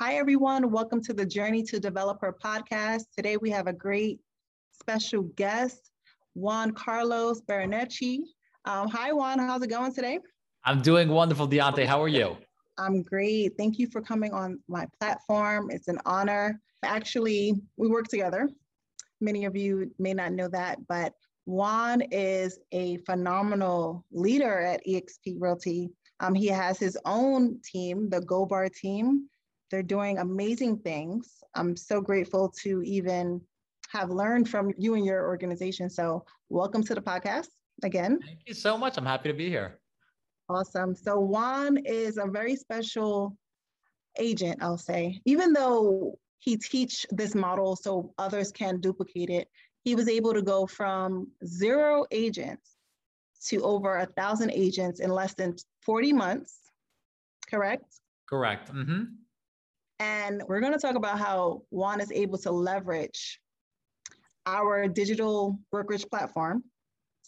Hi, everyone. Welcome to the Journey to Developer podcast. Today we have a great special guest, Juan Carlos Baronecci. Um, hi, Juan. How's it going today? I'm doing wonderful, Deontay. How are you? I'm great. Thank you for coming on my platform. It's an honor. Actually, we work together. Many of you may not know that, but Juan is a phenomenal leader at eXp Realty. Um, he has his own team, the Gold Bar team. They're doing amazing things. I'm so grateful to even have learned from you and your organization. So, welcome to the podcast again. Thank you so much. I'm happy to be here. Awesome. So, Juan is a very special agent, I'll say. Even though he teach this model so others can duplicate it, he was able to go from zero agents to over a thousand agents in less than 40 months, correct? Correct. Mm-hmm. And we're going to talk about how Juan is able to leverage our digital brokerage platform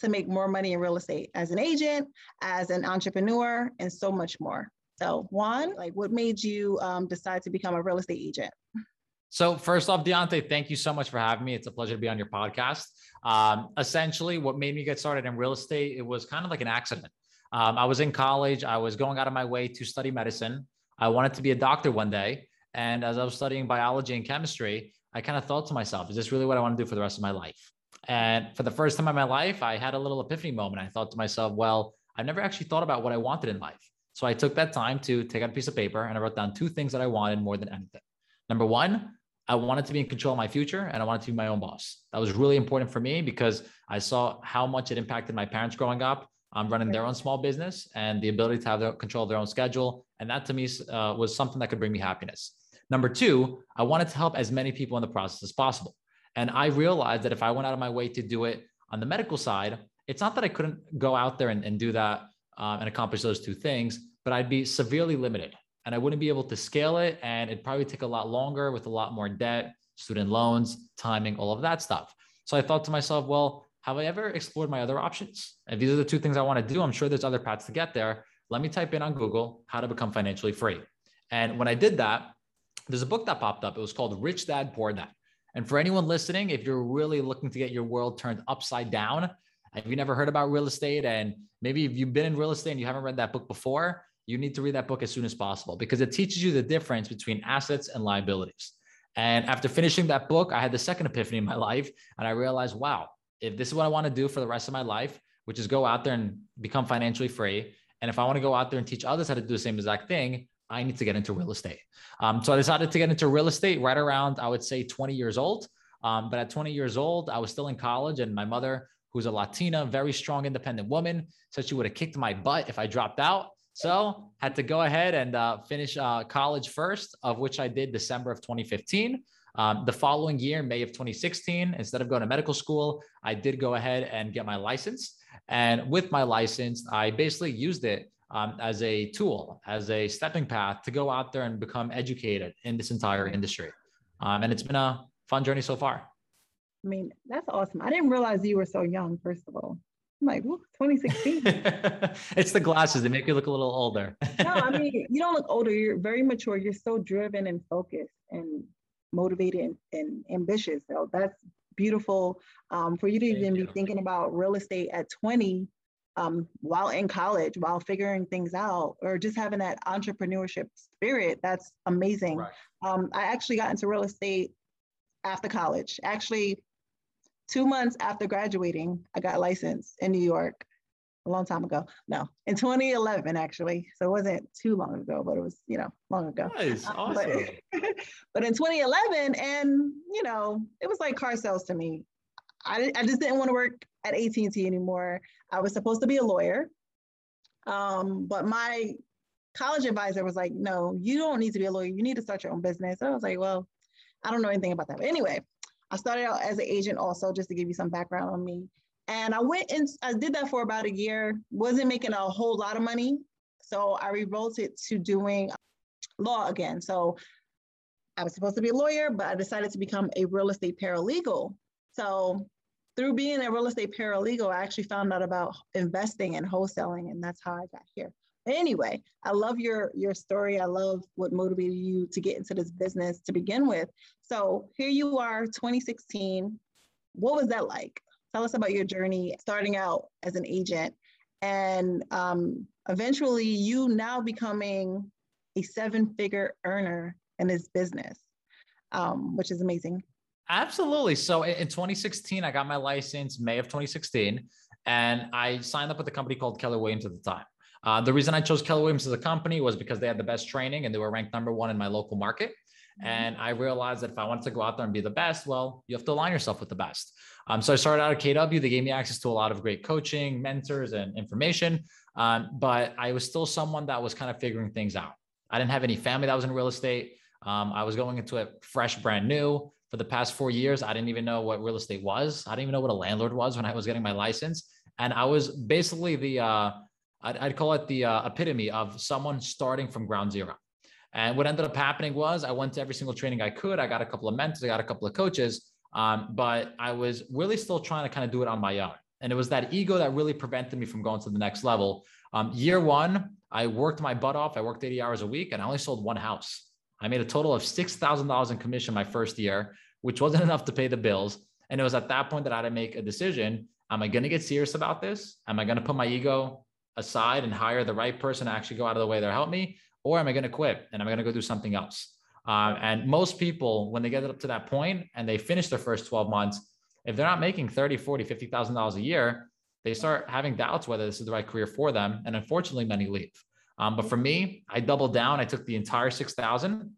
to make more money in real estate as an agent, as an entrepreneur, and so much more. So, Juan, like, what made you um, decide to become a real estate agent? So, first off, Deontay, thank you so much for having me. It's a pleasure to be on your podcast. Um, essentially, what made me get started in real estate, it was kind of like an accident. Um, I was in college. I was going out of my way to study medicine. I wanted to be a doctor one day. And as I was studying biology and chemistry, I kind of thought to myself, is this really what I want to do for the rest of my life? And for the first time in my life, I had a little epiphany moment. I thought to myself, well, I've never actually thought about what I wanted in life. So I took that time to take out a piece of paper and I wrote down two things that I wanted more than anything. Number one, I wanted to be in control of my future and I wanted to be my own boss. That was really important for me because I saw how much it impacted my parents growing up. I'm running their own small business and the ability to have the control of their own schedule. And that to me uh, was something that could bring me happiness. Number two, I wanted to help as many people in the process as possible. And I realized that if I went out of my way to do it on the medical side, it's not that I couldn't go out there and, and do that um, and accomplish those two things, but I'd be severely limited and I wouldn't be able to scale it. And it'd probably take a lot longer with a lot more debt, student loans, timing, all of that stuff. So I thought to myself, well, have I ever explored my other options? If these are the two things I want to do. I'm sure there's other paths to get there. Let me type in on Google how to become financially free. And when I did that, there's a book that popped up. It was called Rich Dad Poor Dad. And for anyone listening, if you're really looking to get your world turned upside down, have you never heard about real estate and maybe if you've been in real estate and you haven't read that book before, you need to read that book as soon as possible because it teaches you the difference between assets and liabilities. And after finishing that book, I had the second epiphany in my life and I realized, wow, if this is what I want to do for the rest of my life, which is go out there and become financially free, and if I want to go out there and teach others how to do the same exact thing, I need to get into real estate. Um, so I decided to get into real estate right around, I would say, 20 years old. Um, but at 20 years old, I was still in college, and my mother, who's a Latina, very strong, independent woman, said she would have kicked my butt if I dropped out. So had to go ahead and uh, finish uh, college first, of which I did December of 2015. Um, the following year, May of 2016, instead of going to medical school, I did go ahead and get my license. And with my license, I basically used it um, as a tool, as a stepping path to go out there and become educated in this entire industry. Um, and it's been a fun journey so far. I mean, that's awesome. I didn't realize you were so young, first of all. I'm like, 2016. it's the glasses. They make you look a little older. no, I mean, you don't look older. You're very mature. You're so driven and focused and motivated and, and ambitious. So that's beautiful um, for you to even be thinking about real estate at 20 um, while in college, while figuring things out, or just having that entrepreneurship spirit. That's amazing. Right. Um, I actually got into real estate after college. Actually, two months after graduating, I got licensed in New York a long time ago. No, in 2011, actually. So it wasn't too long ago, but it was, you know, long ago. Nice. Uh, awesome. But, but in 2011, and, you know, it was like car sales to me. I, I just didn't want to work at AT&T anymore. I was supposed to be a lawyer. Um, but my college advisor was like, no, you don't need to be a lawyer. You need to start your own business. I was like, well, I don't know anything about that. But anyway, I started out as an agent also, just to give you some background on me. And I went and I did that for about a year, wasn't making a whole lot of money. So I revolted to doing law again. So I was supposed to be a lawyer, but I decided to become a real estate paralegal. So through being a real estate paralegal, I actually found out about investing and wholesaling, and that's how I got here. Anyway, I love your your story. I love what motivated you to get into this business to begin with. So here you are, 2016. What was that like? Tell us about your journey starting out as an agent and um, eventually you now becoming a seven figure earner in this business, um, which is amazing. Absolutely. So in 2016, I got my license May of 2016, and I signed up with a company called Keller Williams at the time. Uh, the reason I chose Keller Williams as a company was because they had the best training and they were ranked number one in my local market. Mm-hmm. And I realized that if I wanted to go out there and be the best, well, you have to align yourself with the best. Um, so I started out at KW. They gave me access to a lot of great coaching, mentors, and information. Um, but I was still someone that was kind of figuring things out. I didn't have any family that was in real estate. Um, I was going into it fresh, brand new. For the past four years, I didn't even know what real estate was. I didn't even know what a landlord was when I was getting my license. And I was basically the, uh, I'd, I'd, call it the uh, epitome of someone starting from ground zero. And what ended up happening was I went to every single training I could. I got a couple of mentors, I got a couple of coaches, um, but I was really still trying to kind of do it on my own. And it was that ego that really prevented me from going to the next level. Um, year one, I worked my butt off. I worked 80 hours a week and I only sold one house. I made a total of $6,000 in commission my first year, which wasn't enough to pay the bills. And it was at that point that I had to make a decision. Am I going to get serious about this? Am I going to put my ego aside and hire the right person to actually go out of the way to help me? Or am I going to quit and I'm going to go do something else? Um, and most people, when they get up to that point and they finish their first 12 months, if they're not making 30, 40, $50,000 a year, they start having doubts whether this is the right career for them. And unfortunately, many leave. Um, but for me, I doubled down. I took the entire 6,000.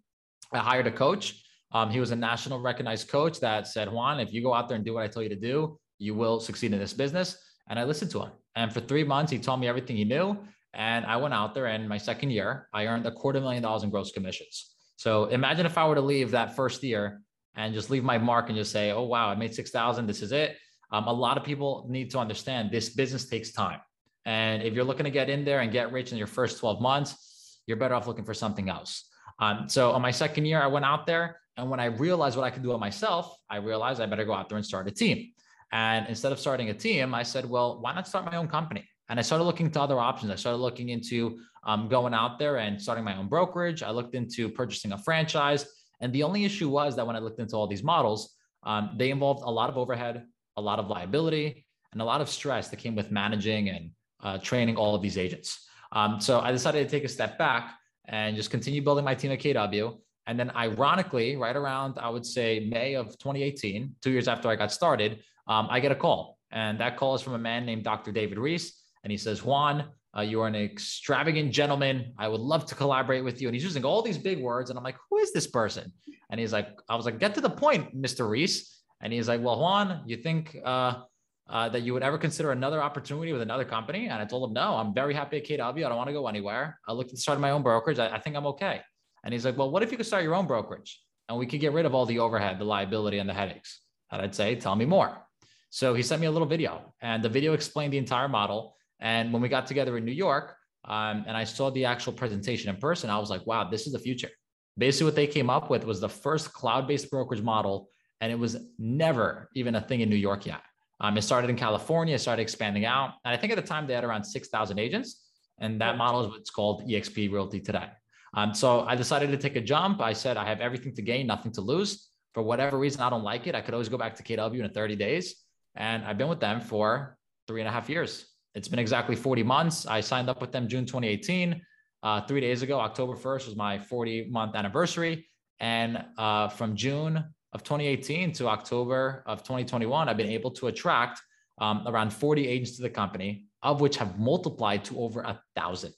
I hired a coach. Um, he was a national recognized coach that said, Juan, if you go out there and do what I tell you to do, you will succeed in this business. And I listened to him. And for three months, he taught me everything he knew. And I went out there and my second year, I earned a quarter million dollars in gross commissions. So imagine if I were to leave that first year and just leave my mark and just say, oh, wow, I made 6,000. This is it. Um, a lot of people need to understand this business takes time. And if you're looking to get in there and get rich in your first 12 months, you're better off looking for something else. Um, so on my second year, I went out there. And when I realized what I could do on myself, I realized I better go out there and start a team. And instead of starting a team, I said, well, why not start my own company? And I started looking to other options. I started looking into um, going out there and starting my own brokerage. I looked into purchasing a franchise. And the only issue was that when I looked into all these models, um, they involved a lot of overhead, a lot of liability, and a lot of stress that came with managing and uh, training all of these agents. Um, so I decided to take a step back and just continue building my team at KW. And then, ironically, right around, I would say May of 2018, two years after I got started, um, I get a call. And that call is from a man named Dr. David Reese. And he says, Juan, uh, you are an extravagant gentleman. I would love to collaborate with you. And he's using all these big words. And I'm like, who is this person? And he's like, I was like, get to the point, Mr. Reese. And he's like, well, Juan, you think uh, uh, that you would ever consider another opportunity with another company? And I told him, no, I'm very happy at KW. I don't want to go anywhere. I looked at starting my own brokerage. I, I think I'm okay. And he's like, well, what if you could start your own brokerage and we could get rid of all the overhead, the liability, and the headaches? And I'd say, tell me more. So he sent me a little video, and the video explained the entire model. And when we got together in New York, um, and I saw the actual presentation in person, I was like, wow, this is the future. Basically, what they came up with was the first cloud based brokerage model, and it was never even a thing in New York yet. Um, it started in California, it started expanding out. And I think at the time they had around 6,000 agents. And that model is what's called EXP Realty today. Um, so I decided to take a jump. I said, I have everything to gain, nothing to lose. For whatever reason, I don't like it. I could always go back to KW in 30 days. And I've been with them for three and a half years. It's been exactly 40 months. I signed up with them June 2018. Uh, three days ago, October 1st was my 40 month anniversary. And uh, from June of 2018 to October of 2021, I've been able to attract um, around 40 agents to the company, of which have multiplied to over a thousand.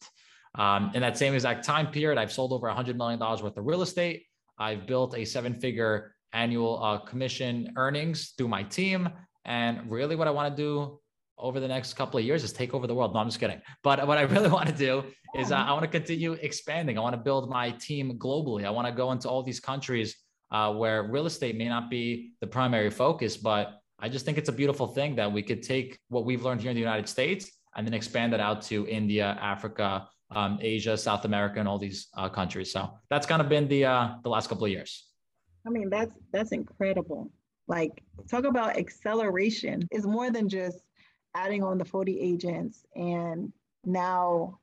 Um, in that same exact time period, I've sold over $100 million worth of real estate. I've built a seven figure annual uh, commission earnings through my team. And really, what I want to do over the next couple of years is take over the world. No, I'm just kidding. But what I really want to do is uh, I want to continue expanding. I want to build my team globally. I want to go into all these countries uh, where real estate may not be the primary focus, but I just think it's a beautiful thing that we could take what we've learned here in the United States and then expand it out to India, Africa, um, Asia, South America, and all these uh, countries. So that's kind of been the uh, the last couple of years. I mean, that's that's incredible. Like, talk about acceleration. It's more than just adding on the 40 agents and now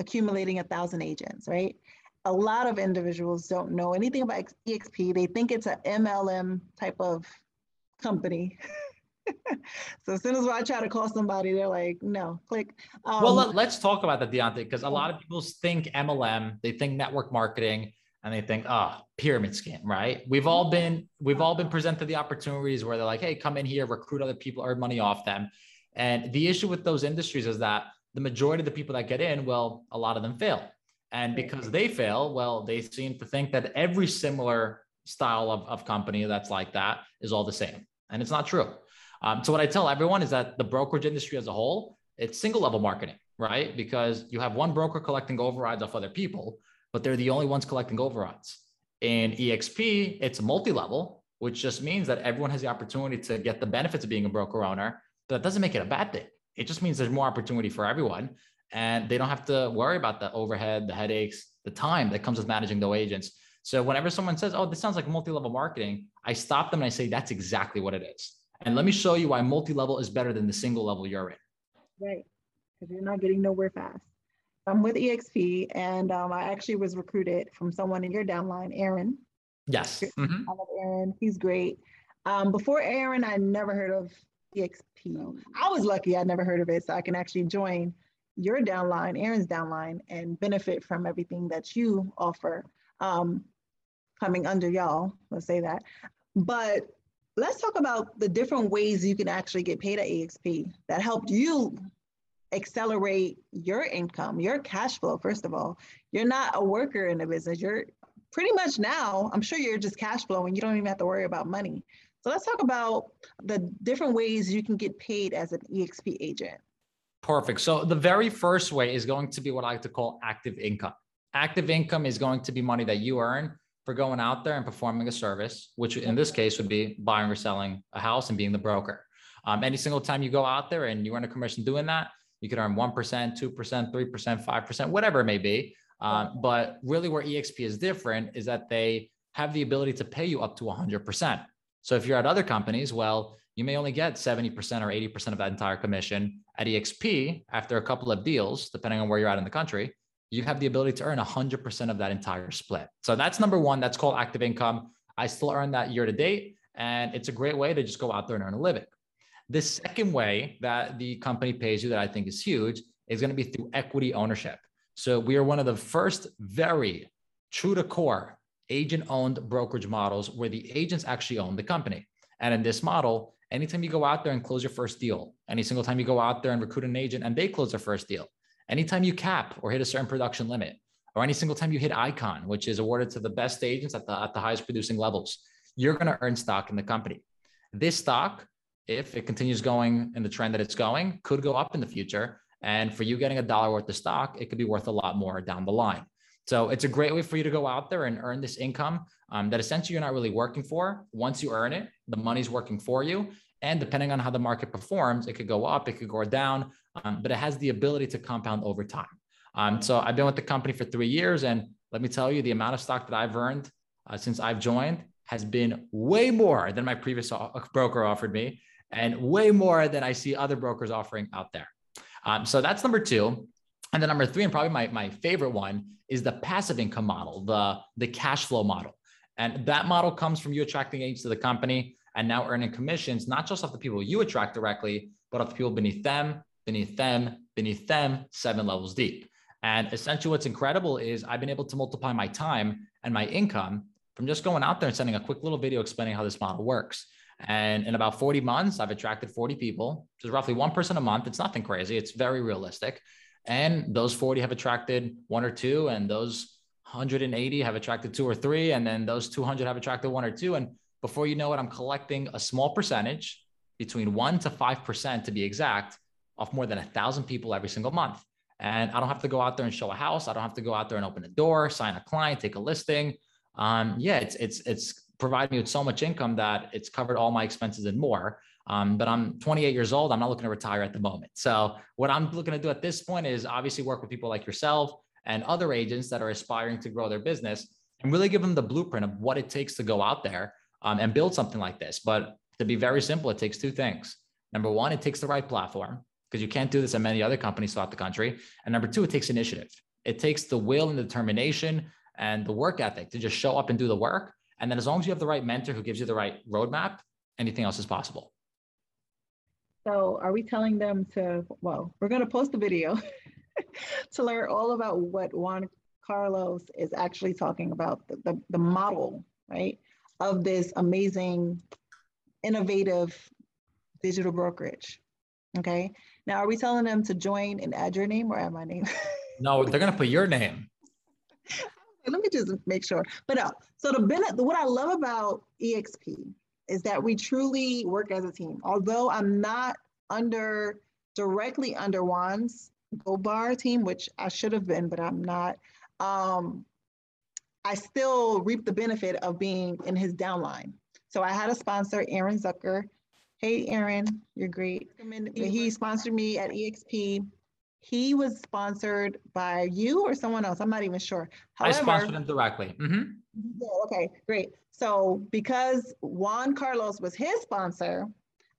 accumulating a thousand agents, right? A lot of individuals don't know anything about EXP. They think it's an MLM type of company. so as soon as I try to call somebody, they're like, no, click. Um, well, let, us talk about that, Deontay, because a lot of people think MLM, they think network marketing, and they think, oh, pyramid scheme, right? We've all been we've all been presented the opportunities where they're like, hey, come in here, recruit other people, earn money off them. And the issue with those industries is that the majority of the people that get in, well, a lot of them fail. And because they fail, well, they seem to think that every similar style of, of company that's like that is all the same. And it's not true. Um, so what I tell everyone is that the brokerage industry as a whole, it's single level marketing, right? Because you have one broker collecting overrides off other people, but they're the only ones collecting overrides. In EXP, it's multi-level, which just means that everyone has the opportunity to get the benefits of being a broker owner. But that doesn't make it a bad thing. It just means there's more opportunity for everyone. And they don't have to worry about the overhead, the headaches, the time that comes with managing those agents. So whenever someone says, Oh, this sounds like multi-level marketing, I stop them and I say, that's exactly what it is. And let me show you why multi-level is better than the single level you're in. Right. Because you're not getting nowhere fast. I'm with EXP and um, I actually was recruited from someone in your downline, Aaron. Yes. Mm-hmm. I love Aaron. He's great. Um, before Aaron, I never heard of EXP. I was lucky I never heard of it. So I can actually join your downline, Aaron's downline, and benefit from everything that you offer um, coming under y'all. Let's say that. But let's talk about the different ways you can actually get paid at EXP that helped you accelerate your income, your cash flow, first of all. You're not a worker in the business. You're pretty much now, I'm sure you're just cash flowing. You don't even have to worry about money. So let's talk about the different ways you can get paid as an EXP agent. Perfect. So the very first way is going to be what I like to call active income. Active income is going to be money that you earn for going out there and performing a service, which in this case would be buying or selling a house and being the broker. Um, any single time you go out there and you earn a commission doing that, you could earn 1%, 2%, 3%, 5%, whatever it may be. Um, but really, where EXP is different is that they have the ability to pay you up to 100%. So if you're at other companies, well, you may only get 70% or 80% of that entire commission. At EXP, after a couple of deals, depending on where you're at in the country, you have the ability to earn 100% of that entire split. So that's number one. That's called active income. I still earn that year to date. And it's a great way to just go out there and earn a living. The second way that the company pays you that I think is huge is going to be through equity ownership. So we are one of the first very true to core agent owned brokerage models where the agents actually own the company. And in this model, anytime you go out there and close your first deal, any single time you go out there and recruit an agent and they close their first deal, anytime you cap or hit a certain production limit, or any single time you hit icon, which is awarded to the best agents at the, at the highest producing levels, you're going to earn stock in the company. This stock if it continues going in the trend that it's going, could go up in the future. And for you getting a dollar worth of stock, it could be worth a lot more down the line. So it's a great way for you to go out there and earn this income um, that essentially you're not really working for. Once you earn it, the money's working for you. And depending on how the market performs, it could go up, it could go down, um, but it has the ability to compound over time. Um, so I've been with the company for three years. And let me tell you, the amount of stock that I've earned uh, since I've joined has been way more than my previous broker offered me and way more than I see other brokers offering out there. Um, so that's number two. And then number three, and probably my, my favorite one, is the passive income model, the, the cash flow model. And that model comes from you attracting agents to the company and now earning commissions, not just off the people you attract directly, but off the people beneath them, beneath them, beneath them, seven levels deep. And essentially, what's incredible is I've been able to multiply my time and my income from just going out there and sending a quick little video explaining how this model works. And in about 40 months, I've attracted 40 people, which is roughly one person a month. It's nothing crazy, it's very realistic. And those 40 have attracted one or two, and those 180 have attracted two or three, and then those 200 have attracted one or two. And before you know it, I'm collecting a small percentage between one to 5% to be exact of more than a thousand people every single month. And I don't have to go out there and show a house. I don't have to go out there and open a door, sign a client, take a listing. Um, yeah, it's it's it's provide me with so much income that it's covered all my expenses and more. Um, but I'm 28 years old. I'm not looking to retire at the moment. So what I'm looking to do at this point is obviously work with people like yourself and other agents that are aspiring to grow their business and really give them the blueprint of what it takes to go out there um, and build something like this. But to be very simple, it takes two things. Number one, it takes the right platform because you can't do this at many other companies throughout the country. And number two, it takes initiative. It takes the will and the determination and the work ethic to just show up and do the work. And then as long as you have the right mentor who gives you the right roadmap, anything else is possible. So are we telling them to, well, we're going to post a video to learn all about what Juan Carlos is actually talking about, the, the, the model, right, of this amazing, innovative digital brokerage. Okay. Now, are we telling them to join and add your name or add my name? no, they're going to put your name. Let me just make sure. But no, so the benefit, what I love about EXP is that we truly work as a team. Although I'm not under directly under Juan's Gold Bar team, which I should have been, but I'm not. Um, I still reap the benefit of being in his downline. So I had a sponsor, Aaron Zucker. Hey, Aaron, you're great. He sponsored me at EXP. He was sponsored by you or someone else. I'm not even sure. However, I sponsored him directly. Mm-hmm. Yeah, okay, great. So because Juan Carlos was his sponsor,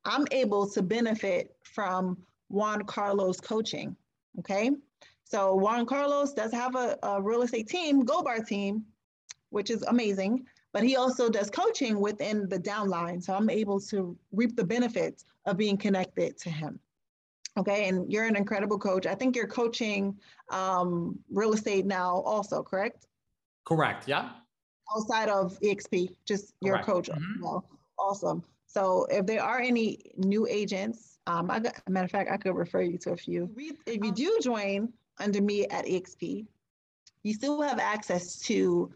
I'm able to benefit from Juan Carlos coaching. Okay. So Juan Carlos does have a, a real estate team, Gold Bar team, which is amazing, but he also does coaching within the downline. So I'm able to reap the benefits of being connected to him. Okay, and you're an incredible coach. I think you're coaching um, real estate now, also, correct? Correct. Yeah. Outside of EXP, just your coach. Mm-hmm. Well, awesome. So if there are any new agents, um, I got, matter of fact, I could refer you to a few. If you do join under me at EXP, you still have access to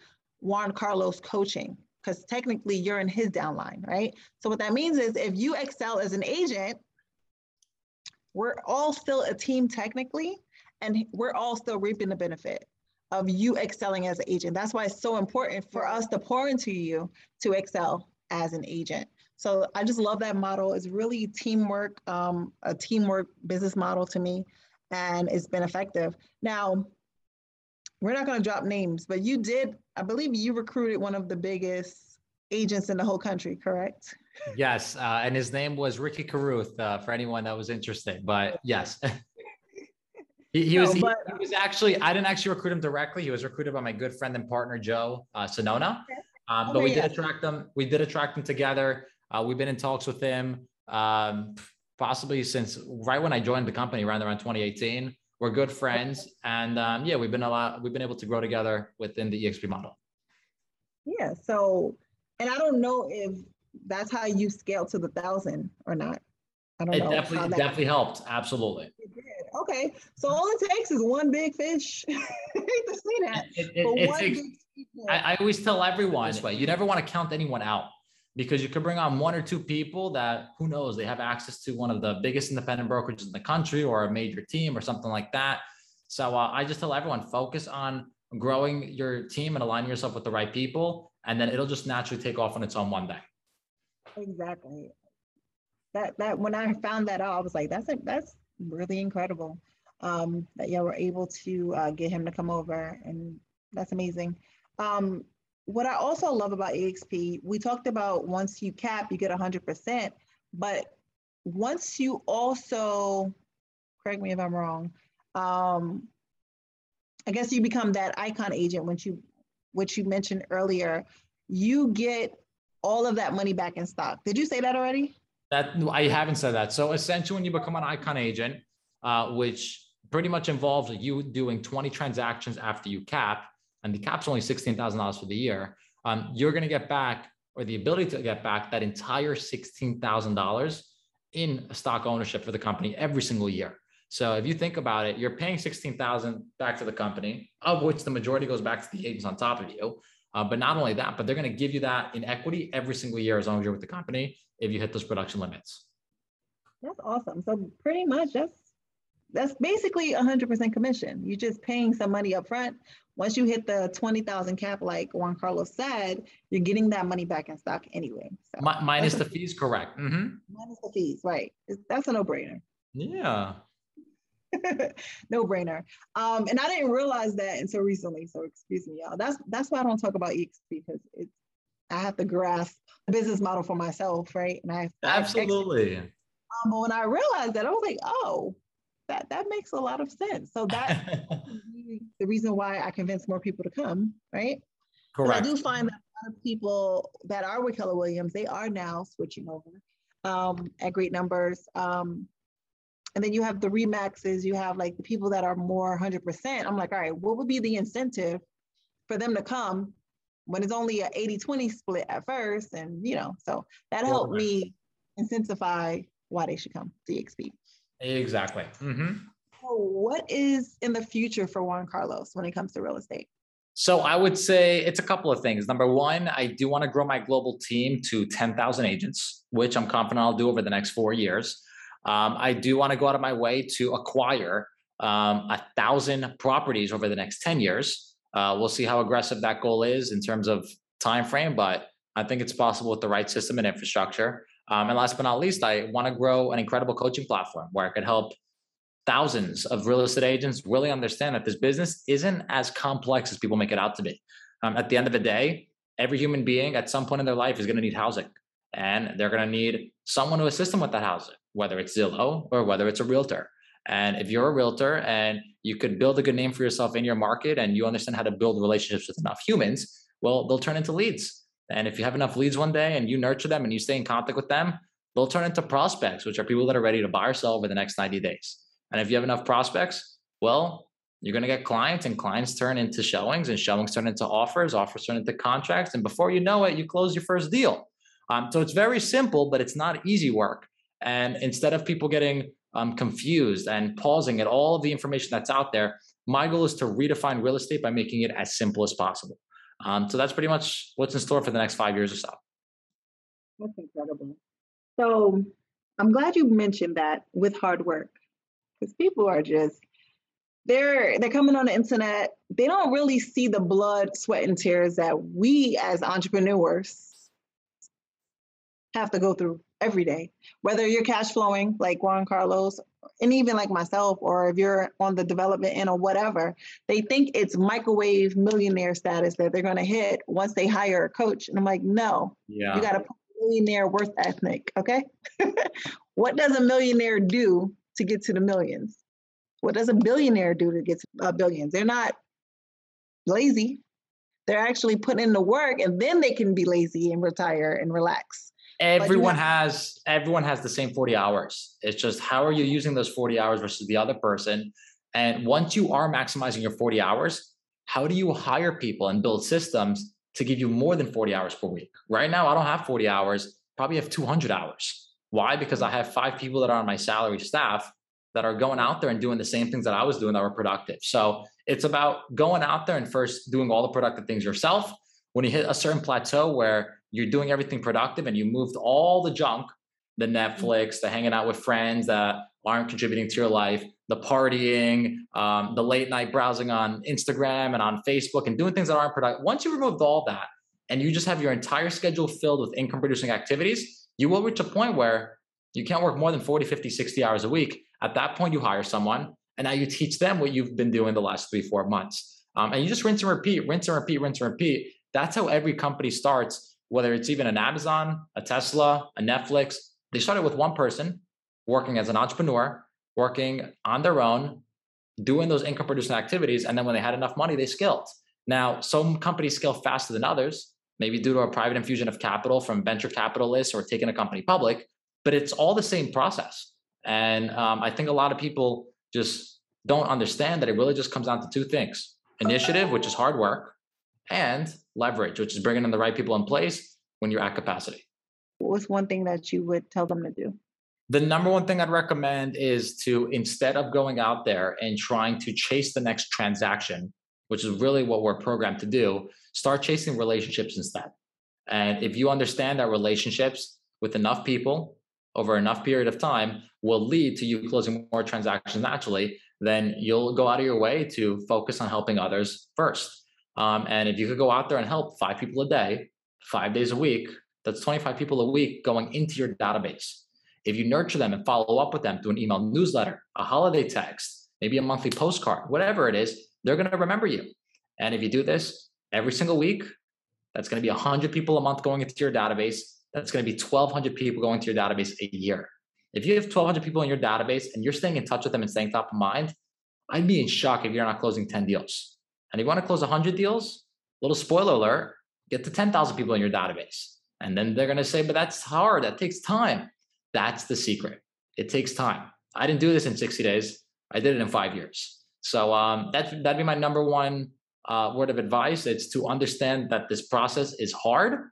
Juan Carlos coaching because technically you're in his downline, right? So what that means is if you excel as an agent, we're all still a team technically, and we're all still reaping the benefit of you excelling as an agent. That's why it's so important for us to pour into you to excel as an agent. So I just love that model. It's really teamwork, um, a teamwork business model to me, and it's been effective. Now, we're not going to drop names, but you did, I believe you recruited one of the biggest agents in the whole country, correct? Yes, uh, and his name was Ricky Carruth. Uh, for anyone that was interested, but yes. he, he no, was but, he, he, was actually I didn't actually recruit him directly. He was recruited by my good friend and partner Joe uh, Sonona. Okay. Um, but we did attract them. We did attract them together. Uh, we've been in talks with him um, possibly since right when I joined the company around around 2018. We're good friends, and um, yeah, we've been a lot. We've been able to grow together within the EXP model. Yeah. So, and I don't know if that's how you scale to the thousand or not. I don't it know. Definitely, that, definitely helped. Absolutely. It did. Okay. So all it takes is one big fish. I hate to say that. It, it, it takes, I, I always tell everyone this way: you never want to count anyone out because you could bring on one or two people that who knows they have access to one of the biggest independent brokerages in the country or a major team or something like that. So uh, i just tell everyone focus on growing your team and aligning yourself with the right people and then it'll just naturally take off on its own one day. Exactly. That that when i found that out i was like that's a, that's really incredible. Um, that y'all were able to uh, get him to come over and that's amazing. Um, what I also love about EXP, we talked about once you cap, you get 100%, but once you also, correct me if I'm wrong, um, I guess you become that icon agent, which you, which you mentioned earlier, you get all of that money back in stock. Did you say that already? That I haven't said that. So essentially, when you become an icon agent, uh, which pretty much involves you doing 20 transactions after you cap, and the cap's only $16,000 for the year, um, you're going to get back or the ability to get back that entire $16,000 in stock ownership for the company every single year. So if you think about it, you're paying 16,000 back to the company, of which the majority goes back to the agents on top of you. Uh, but not only that, but they're going to give you that in equity every single year as long as you're with the company if you hit those production limits. That's awesome. So pretty much that's that's basically 100% commission. You're just paying some money up front. Once you hit the 20,000 cap, like Juan Carlos said, you're getting that money back in stock anyway. So minus the fees, correct. Mm-hmm. Minus the fees, right. That's a no brainer. Yeah. no brainer. Um, and I didn't realize that until recently. So excuse me, y'all. That's that's why I don't talk about EXP because it's I have to grasp the business model for myself, right? And I absolutely. um, but when I realized that, I was like, oh, that that makes a lot of sense. So that the reason why I convince more people to come, right? Correct. I do find that a lot of people that are with Keller Williams, they are now switching over um, at great numbers. Um, and then you have the remaxes, you have like the people that are more 100%. I'm like, all right, what would be the incentive for them to come when it's only a 80 20 split at first? And, you know, so that helped me incentivize why they should come to EXP. Exactly. Mm-hmm. So what is in the future for Juan Carlos when it comes to real estate? So I would say it's a couple of things. Number one, I do want to grow my global team to 10,000 agents, which I'm confident I'll do over the next four years. Um, I do want to go out of my way to acquire um, a thousand properties over the next 10 years. Uh, we'll see how aggressive that goal is in terms of time frame, but I think it's possible with the right system and infrastructure. Um, and last but not least, I want to grow an incredible coaching platform where I could help thousands of real estate agents really understand that this business isn't as complex as people make it out to be. Um, at the end of the day, every human being at some point in their life is going to need housing and they're going to need someone to assist them with that housing, whether it's Zillow or whether it's a realtor. And if you're a realtor and you could build a good name for yourself in your market and you understand how to build relationships with enough humans, well, they'll turn into leads. And if you have enough leads one day and you nurture them and you stay in contact with them, they'll turn into prospects, which are people that are ready to buy or sell over the next 90 days. And if you have enough prospects, well, you're going to get clients and clients turn into showings and showings turn into offers, offers turn into contracts. And before you know it, you close your first deal. Um, so it's very simple, but it's not easy work. And instead of people getting um, confused and pausing at all the information that's out there, my goal is to redefine real estate by making it as simple as possible. Um, so that's pretty much what's in store for the next five years or so. That's incredible. So I'm glad you mentioned that with hard work because people are just they're they're coming on the internet they don't really see the blood sweat and tears that we as entrepreneurs have to go through every day whether you're cash flowing like juan carlos and even like myself or if you're on the development end or whatever they think it's microwave millionaire status that they're going to hit once they hire a coach and i'm like no yeah. you got to put millionaire worth ethnic. okay what does a millionaire do to get to the millions. What does a billionaire do to get to uh, billions? They're not lazy. They're actually putting in the work and then they can be lazy and retire and relax. Everyone has everyone has the same 40 hours. It's just how are you using those 40 hours versus the other person? And once you are maximizing your 40 hours, how do you hire people and build systems to give you more than 40 hours per week? Right now, I don't have 40 hours, probably have 200 hours. Why? Because I have five people that are on my salary staff that are going out there and doing the same things that I was doing that were productive. So it's about going out there and first doing all the productive things yourself. When you hit a certain plateau where you're doing everything productive and you moved all the junk, the Netflix, the hanging out with friends that aren't contributing to your life, the partying, um, the late night browsing on Instagram and on Facebook and doing things that aren't productive. Once you removed all that and you just have your entire schedule filled with income producing activities, you will reach a point where you can't work more than 40, 50, 60 hours a week. At that point, you hire someone and now you teach them what you've been doing the last three, four months. Um, and you just rinse and repeat, rinse and repeat, rinse and repeat. That's how every company starts, whether it's even an Amazon, a Tesla, a Netflix. They started with one person working as an entrepreneur, working on their own, doing those income producing activities. And then when they had enough money, they scaled. Now, some companies scale faster than others maybe due to a private infusion of capital from venture capitalists or taking a company public, but it's all the same process. And um, I think a lot of people just don't understand that it really just comes down to two things initiative, which is hard work, and leverage, which is bringing in the right people in place when you're at capacity. What's one thing that you would tell them to do? The number one thing I'd recommend is to instead of going out there and trying to chase the next transaction, which is really what we're programmed to do, start chasing relationships instead. And if you understand that relationships with enough people over enough period of time will lead to you closing more transactions naturally, then you'll go out of your way to focus on helping others first. Um, and if you could go out there and help five people a day, five days a week, that's 25 people a week going into your database. If you nurture them and follow up with them through an email newsletter, a holiday text, maybe a monthly postcard, whatever it is, they're going to remember you. And if you do this, every single week. That's going to be 100 people a month going into your database. That's going to be 1,200 people going to your database a year. If you have 1,200 people in your database and you're staying in touch with them and staying top of mind, I'd be in shock if you're not closing 10 deals. And if you want to close 100 deals, little spoiler alert, get to 10,000 people in your database. And then they're going to say, but that's hard. That takes time. That's the secret. It takes time. I didn't do this in 60 days. I did it in five years. So um, that, that'd be my number one uh, word of advice. It's to understand that this process is hard.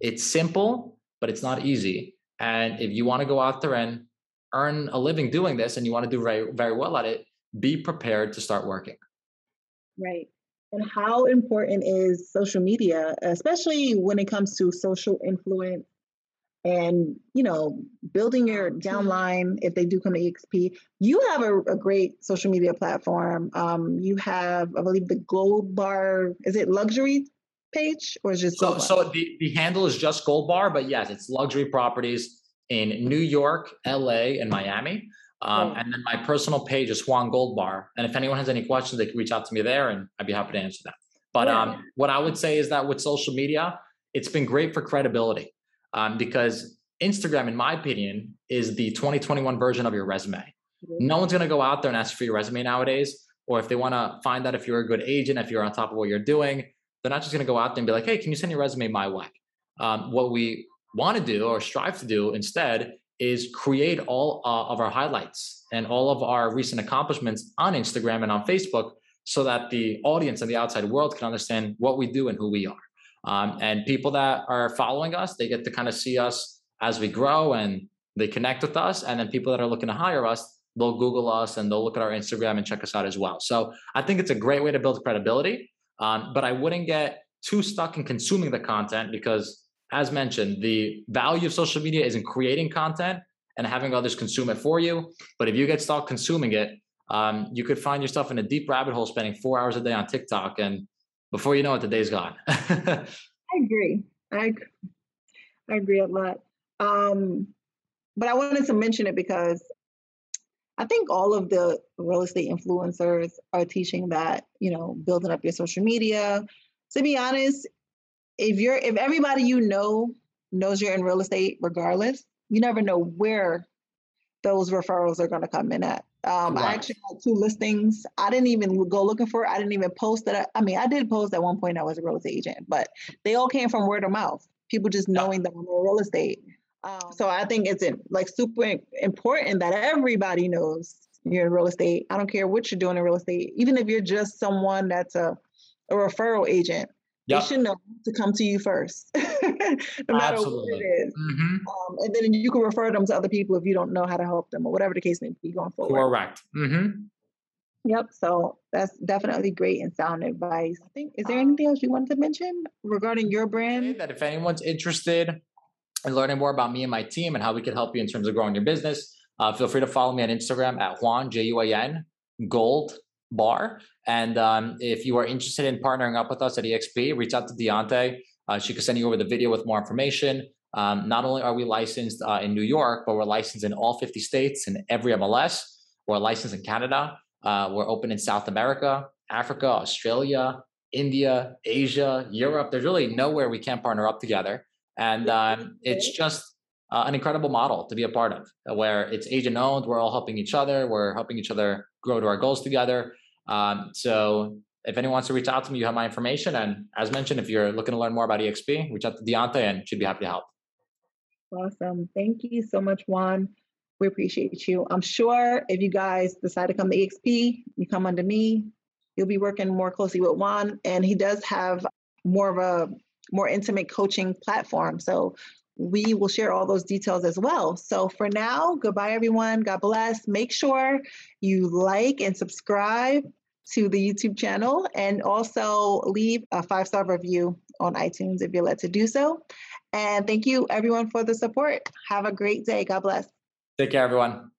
It's simple, but it's not easy. And if you want to go out there and earn a living doing this and you want to do very, very well at it, be prepared to start working. Right. And how important is social media, especially when it comes to social influence and you know building your downline if they do come to exp you have a, a great social media platform. Um, you have i believe the gold bar. Is it luxury page or is just so so the, the handle is just gold bar but yes it's luxury properties in new york la and miami um, and then my personal page is Juan Goldbar. And if anyone has any questions, they can reach out to me there and I'd be happy to answer them. But yeah. um, what I would say is that with social media, it's been great for credibility um, because Instagram, in my opinion, is the 2021 version of your resume. Mm-hmm. No one's going to go out there and ask for your resume nowadays. Or if they want to find out if you're a good agent, if you're on top of what you're doing, they're not just going to go out there and be like, hey, can you send your resume my way? Um, what we want to do or strive to do instead is create all uh, of our highlights and all of our recent accomplishments on Instagram and on Facebook so that the audience and the outside world can understand what we do and who we are. Um, and people that are following us, they get to kind of see us as we grow and they connect with us. And then people that are looking to hire us, they'll Google us and they'll look at our Instagram and check us out as well. So I think it's a great way to build credibility. Um, but I wouldn't get too stuck in consuming the content because as mentioned, the value of social media is in creating content and having others consume it for you. But if you get stuck consuming it, um, you could find yourself in a deep rabbit hole spending four hours a day on TikTok. And before you know it, the day's gone. I agree. I, I agree a lot. Um, but I wanted to mention it because I think all of the real estate influencers are teaching that, you know, building up your social media. To be honest, if you're if everybody you know knows you're in real estate regardless, you never know where those referrals are going to come in at. Um, right. I actually had two listings. I didn't even go looking for it. I didn't even post that. I, I, mean, I did post at one point I was a real estate agent, but they all came from word of mouth. People just knowing that I'm in real estate. Um, so I think it's like super important that everybody knows you're in real estate. I don't care what you're doing in real estate, even if you're just someone that's a, a referral agent. Yep. They should know to come to you first, no matter Absolutely. what it is. Mm-hmm. Um, and then you can refer them to other people if you don't know how to help them or whatever the case may be going forward. Correct. Mm-hmm. Yep. So that's definitely great and sound advice. I think. Is there um, anything else you wanted to mention regarding your brand? That if anyone's interested in learning more about me and my team and how we can help you in terms of growing your business, uh, feel free to follow me on Instagram at Juan J U A N Gold bar. And um, if you are interested in partnering up with us at EXP, reach out to Deontay. Uh, she can send you over the video with more information. Um, not only are we licensed uh, in New York, but we're licensed in all 50 states and every MLS. We're licensed in Canada. Uh, we're open in South America, Africa, Australia, India, Asia, Europe. There's really nowhere we can't partner up together. And um, it's just uh, an incredible model to be a part of, where it's agent owned. We're all helping each other. We're helping each other grow to our goals together. Um, so if anyone wants to reach out to me, you have my information. And as mentioned, if you're looking to learn more about EXP, reach out to Deontay and she'd be happy to help. Awesome. Thank you so much, Juan. We appreciate you. I'm sure if you guys decide to come to EXP, you come under me, you'll be working more closely with Juan. And he does have more of a more intimate coaching platform. So we will share all those details as well. So for now, goodbye, everyone. God bless. Make sure you like and subscribe to the YouTube channel and also leave a five star review on iTunes if you're led to do so. And thank you, everyone, for the support. Have a great day. God bless. Take care, everyone.